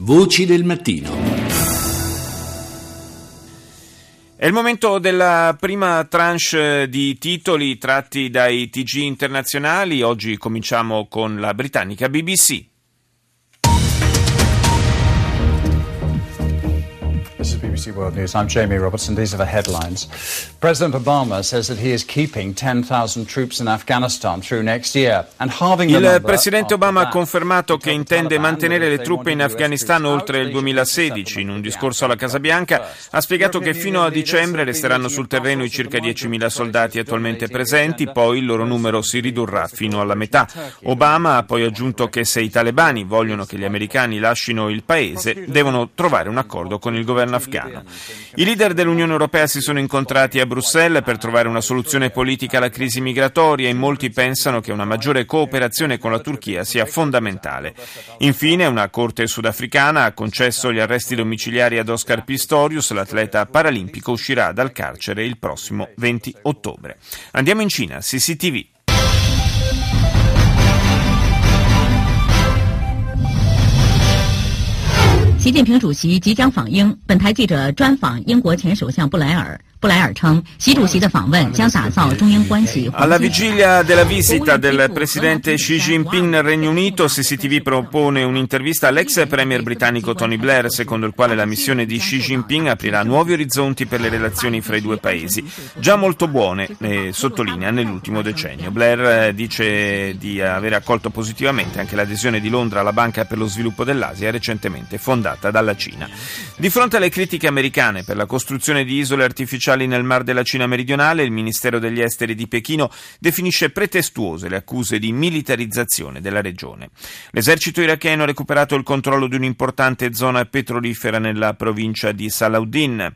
Voci del mattino. È il momento della prima tranche di titoli tratti dai TG internazionali. Oggi cominciamo con la britannica BBC. BBC World News. I'm Jamie Robertson. These are the headlines. President Obama says that he is keeping 10,000 troops in Afghanistan through next year and halving the Il presidente Obama ha confermato che intende mantenere le truppe in Afghanistan oltre il 2016. In un discorso alla Casa Bianca ha spiegato che fino a dicembre resteranno sul terreno i circa 10.000 soldati attualmente presenti, poi il loro numero si ridurrà fino alla metà. Obama ha poi aggiunto che se i talebani vogliono che gli americani lasciano il paese, devono trovare un accordo con il governo afghano italiano. I leader dell'Unione Europea si sono incontrati a Bruxelles per trovare una soluzione politica alla crisi migratoria e molti pensano che una maggiore cooperazione con la Turchia sia fondamentale. Infine, una corte sudafricana ha concesso gli arresti domiciliari ad Oscar Pistorius, l'atleta paralimpico uscirà dal carcere il prossimo 20 ottobre. Andiamo in Cina, CCTV. 习近平主席即将访英，本台记者专访英国前首相布莱尔。Alla vigilia della visita del presidente Xi Jinping nel Regno Unito, CCTV propone un'intervista all'ex premier britannico Tony Blair, secondo il quale la missione di Xi Jinping aprirà nuovi orizzonti per le relazioni fra i due paesi, già molto buone, eh, sottolinea, nell'ultimo decennio. Blair eh, dice di aver accolto positivamente anche l'adesione di Londra alla Banca per lo sviluppo dell'Asia, recentemente fondata dalla Cina. Di fronte alle critiche americane per la costruzione di isole artificiali, ufficiali nel Mar della Cina meridionale, il Ministero degli Esteri di Pechino definisce pretestuose le accuse di militarizzazione della regione. L'esercito iracheno ha recuperato il controllo di un'importante zona petrolifera nella provincia di Salahuddin.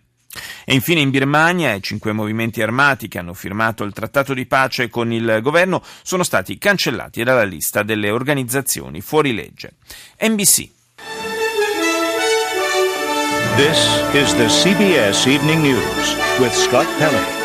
E infine in Birmania i cinque movimenti armati che hanno firmato il trattato di pace con il governo sono stati cancellati dalla lista delle organizzazioni fuori legge. NBC This is the CBS Evening News with Scott Pelley.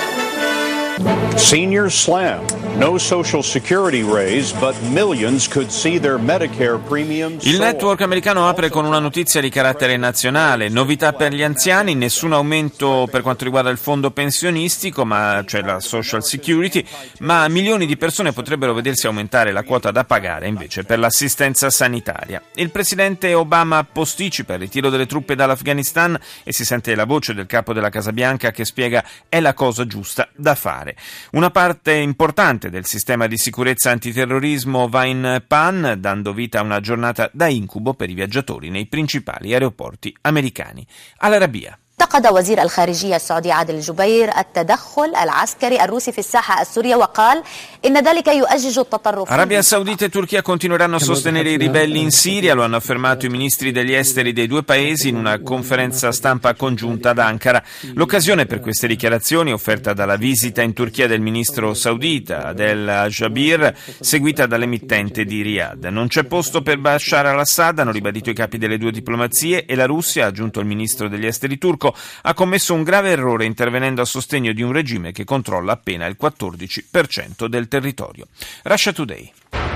Senior slam. No social security raise, but millions could see their Medicare premiums. Il network americano apre con una notizia di carattere nazionale. Novità per gli anziani, nessun aumento per quanto riguarda il fondo pensionistico, ma, cioè la social security, ma milioni di persone potrebbero vedersi aumentare la quota da pagare invece per l'assistenza sanitaria. Il presidente Obama posticipa il ritiro delle truppe dall'Afghanistan e si sente la voce del capo della Casa Bianca che spiega è la cosa giusta da fare. Una parte importante del sistema di sicurezza antiterrorismo va in pan, dando vita a una giornata da incubo per i viaggiatori nei principali aeroporti americani. All'Arabia. انتقد وزير الخارجية السعودي عادل الجبير التدخل العسكري الروسي في الساحة السورية وقال إن ذلك يؤجج التطرف Arabia Saudita e Turchia continueranno a sostenere i ribelli in Siria, lo hanno affermato i ministri degli esteri dei due paesi in una conferenza stampa congiunta ad Ankara. L'occasione per queste dichiarazioni offerta dalla visita in Turchia del ministro saudita Adel Jabir, seguita dall'emittente di Riyadh. Non c'è posto per Bashar al-Assad, hanno ribadito i capi delle due diplomazie e la Russia, ha aggiunto il ministro degli esteri turco, turco ha commesso un grave errore intervenendo a sostegno di un regime che controlla appena il 14% del territorio. Russia Today.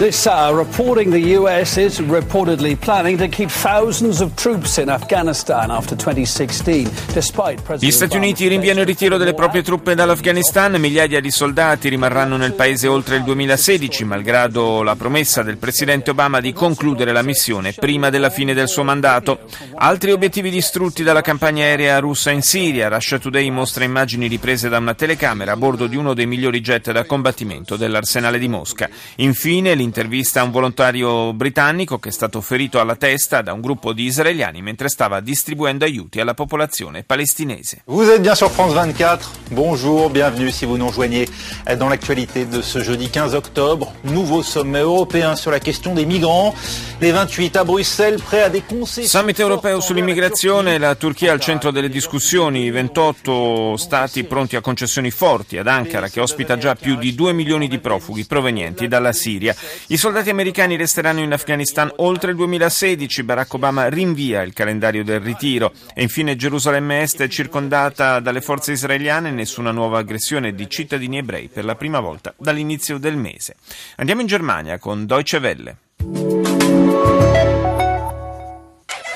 This hour reporting the US is reportedly planning to keep thousands of troops in Afghanistan after 2016, despite President Gli Stati Uniti rinviano il ritiro delle proprie truppe dall'Afghanistan, migliaia di soldati rimarranno nel paese oltre il 2016, malgrado la promessa del presidente Obama di concludere la missione prima della fine del suo mandato. Altri obiettivi distrutti dalla campagna aerea russa in Siria. Russia Today mostra immagini riprese da una telecamera a bordo di uno dei migliori jet da combattimento dell'arsenale di Mosca. Infine, intervista a un volontario britannico che è stato ferito alla testa da un gruppo di israeliani mentre stava distribuendo aiuti alla popolazione palestinese. Vous êtes bien sur France 24. Bonjour, bienvenue si vous nous rejoignez dans l'actualité de ce jeudi 15 octobre. Nouveau sommet européen sur la question des migrants. Les 28 a Bruxelles prêts à des concessions. Summit europeo sull'immigrazione, la Turchia al centro delle discussioni, 28 stati pronti a concessioni forti ad Ankara che ospita già più di 2 milioni di profughi provenienti dalla Siria. I soldati americani resteranno in Afghanistan oltre il 2016. Barack Obama rinvia il calendario del ritiro. E infine Gerusalemme Est è circondata dalle forze israeliane. Nessuna nuova aggressione di cittadini ebrei per la prima volta dall'inizio del mese. Andiamo in Germania con Deutsche Welle.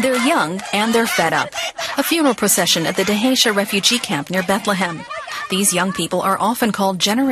They're young and they're fed up. A funeral procession at the Dehesha refugee camp near Bethlehem.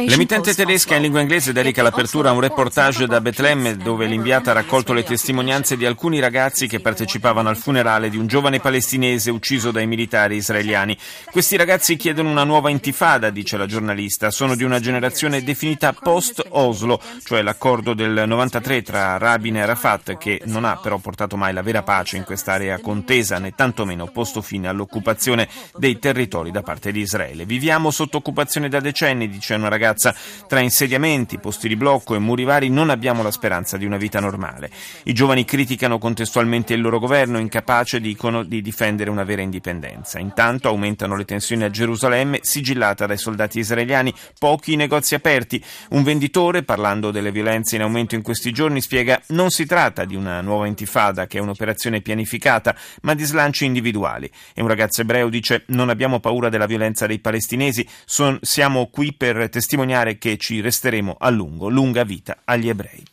L'emittente tedesca in lingua inglese dedica l'apertura a un reportage da Betlemme dove l'inviata ha raccolto le testimonianze di alcuni ragazzi che partecipavano al funerale di un giovane palestinese ucciso dai militari israeliani. Questi ragazzi chiedono una nuova intifada, dice la giornalista. Sono di una generazione definita post-Oslo, cioè l'accordo del 93 tra Rabin e Arafat, che non ha però portato mai la vera pace in quest'area contesa, né tantomeno posto fine all'occupazione dei territori da parte di Israele. Viviamo sotto occupazione da decenni, dice una ragazza. Tra insediamenti, posti di blocco e muri vari non abbiamo la speranza di una vita normale. I giovani criticano contestualmente il loro governo, incapace, dicono, di difendere una vera indipendenza. Intanto aumentano le tensioni a Gerusalemme, sigillata dai soldati israeliani, pochi negozi aperti. Un venditore, parlando delle violenze in aumento in questi giorni, spiega non si tratta di una nuova intifada, che è un'operazione pianificata, ma di slanci individuali. E un ragazzo ebreo dice non abbiamo paura della violenza dei palestinesi, son, siamo qui per testimoniare che ci resteremo a lungo, lunga vita agli ebrei.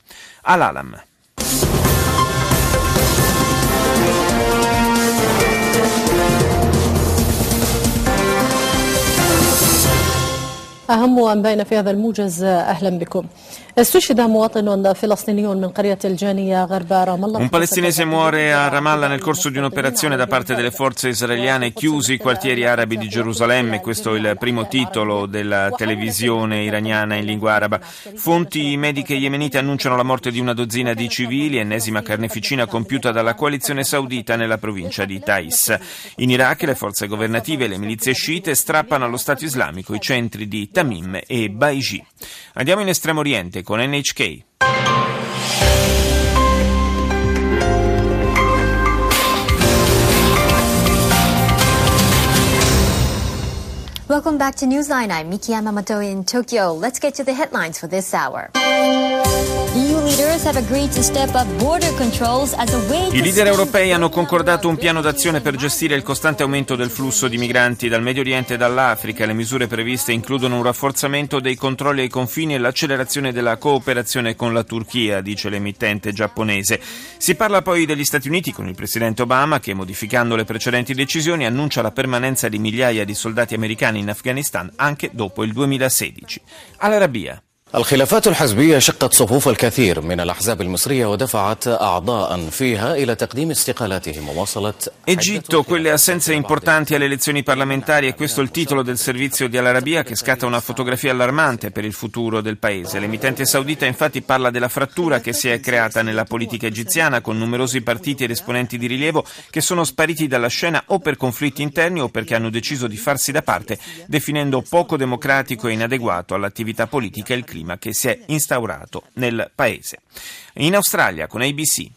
Al-Alam. أهم أنبائنا في هذا الموجز أهلا بكم un palestinese muore a Ramallah nel corso di un'operazione da parte delle forze israeliane chiusi i quartieri arabi di Gerusalemme. Questo è il primo titolo della televisione iraniana in lingua araba. Fonti mediche yemenite annunciano la morte di una dozzina di civili, ennesima carneficina compiuta dalla coalizione saudita nella provincia di Thais. In Iraq le forze governative e le milizie sciite strappano allo Stato islamico i centri di Tamim e Baiji. Andiamo in Estremo Oriente con NHK. Welcome back to Newsline. I'm Miki Yamamoto in Tokyo. Let's get to the headlines for this hour. I leader europei hanno concordato un piano d'azione per gestire il costante aumento del flusso di migranti dal Medio Oriente e dall'Africa. Le misure previste includono un rafforzamento dei controlli ai confini e l'accelerazione della cooperazione con la Turchia, dice l'emittente giapponese. Si parla poi degli Stati Uniti con il presidente Obama che, modificando le precedenti decisioni, annuncia la permanenza di migliaia di soldati americani in Afghanistan anche dopo il 2016. All'Arabia. الخلافات الحزبية شقت صفوف الكثير من الأحزاب المصرية ودفعت أعضاء فيها إلى تقديم استقالاتهم وواصلة Egitto, quelle assenze importanti alle elezioni parlamentari e questo è il titolo del servizio di Al-Arabia che scatta una fotografia allarmante per il futuro del paese. L'emittente saudita infatti parla della frattura che si è creata nella politica egiziana con numerosi partiti ed esponenti di rilievo che sono spariti dalla scena o per conflitti interni o perché hanno deciso di farsi da parte, definendo poco democratico e inadeguato all'attività politica il clima clima che si è instaurato nel paese. In Australia con ABC.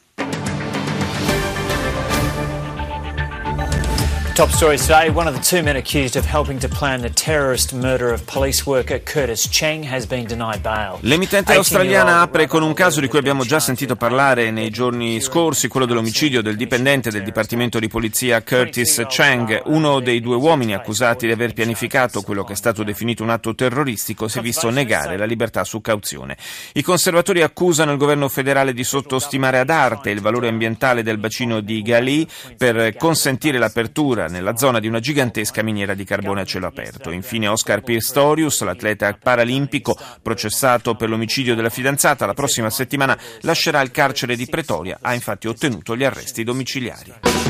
Top stories today. One of the two men accused of helping to plan the terrorist murder of police worker Curtis Cheng has been denied bail. L'emittente australiana apre con un caso di cui abbiamo già sentito parlare nei giorni scorsi, quello dell'omicidio del dipendente del Dipartimento di Polizia Curtis Cheng. Uno dei due uomini accusati di aver pianificato quello che è stato definito un atto terroristico si è visto negare la libertà su cauzione. I conservatori accusano il governo federale di sottostimare ad arte il valore ambientale del bacino di Gali per consentire l'apertura ancora nella zona di una gigantesca miniera di carbone a cielo aperto. Infine Oscar Pistorius, l'atleta paralimpico processato per l'omicidio della fidanzata, la prossima settimana lascerà il carcere di Pretoria, ha infatti ottenuto gli arresti domiciliari.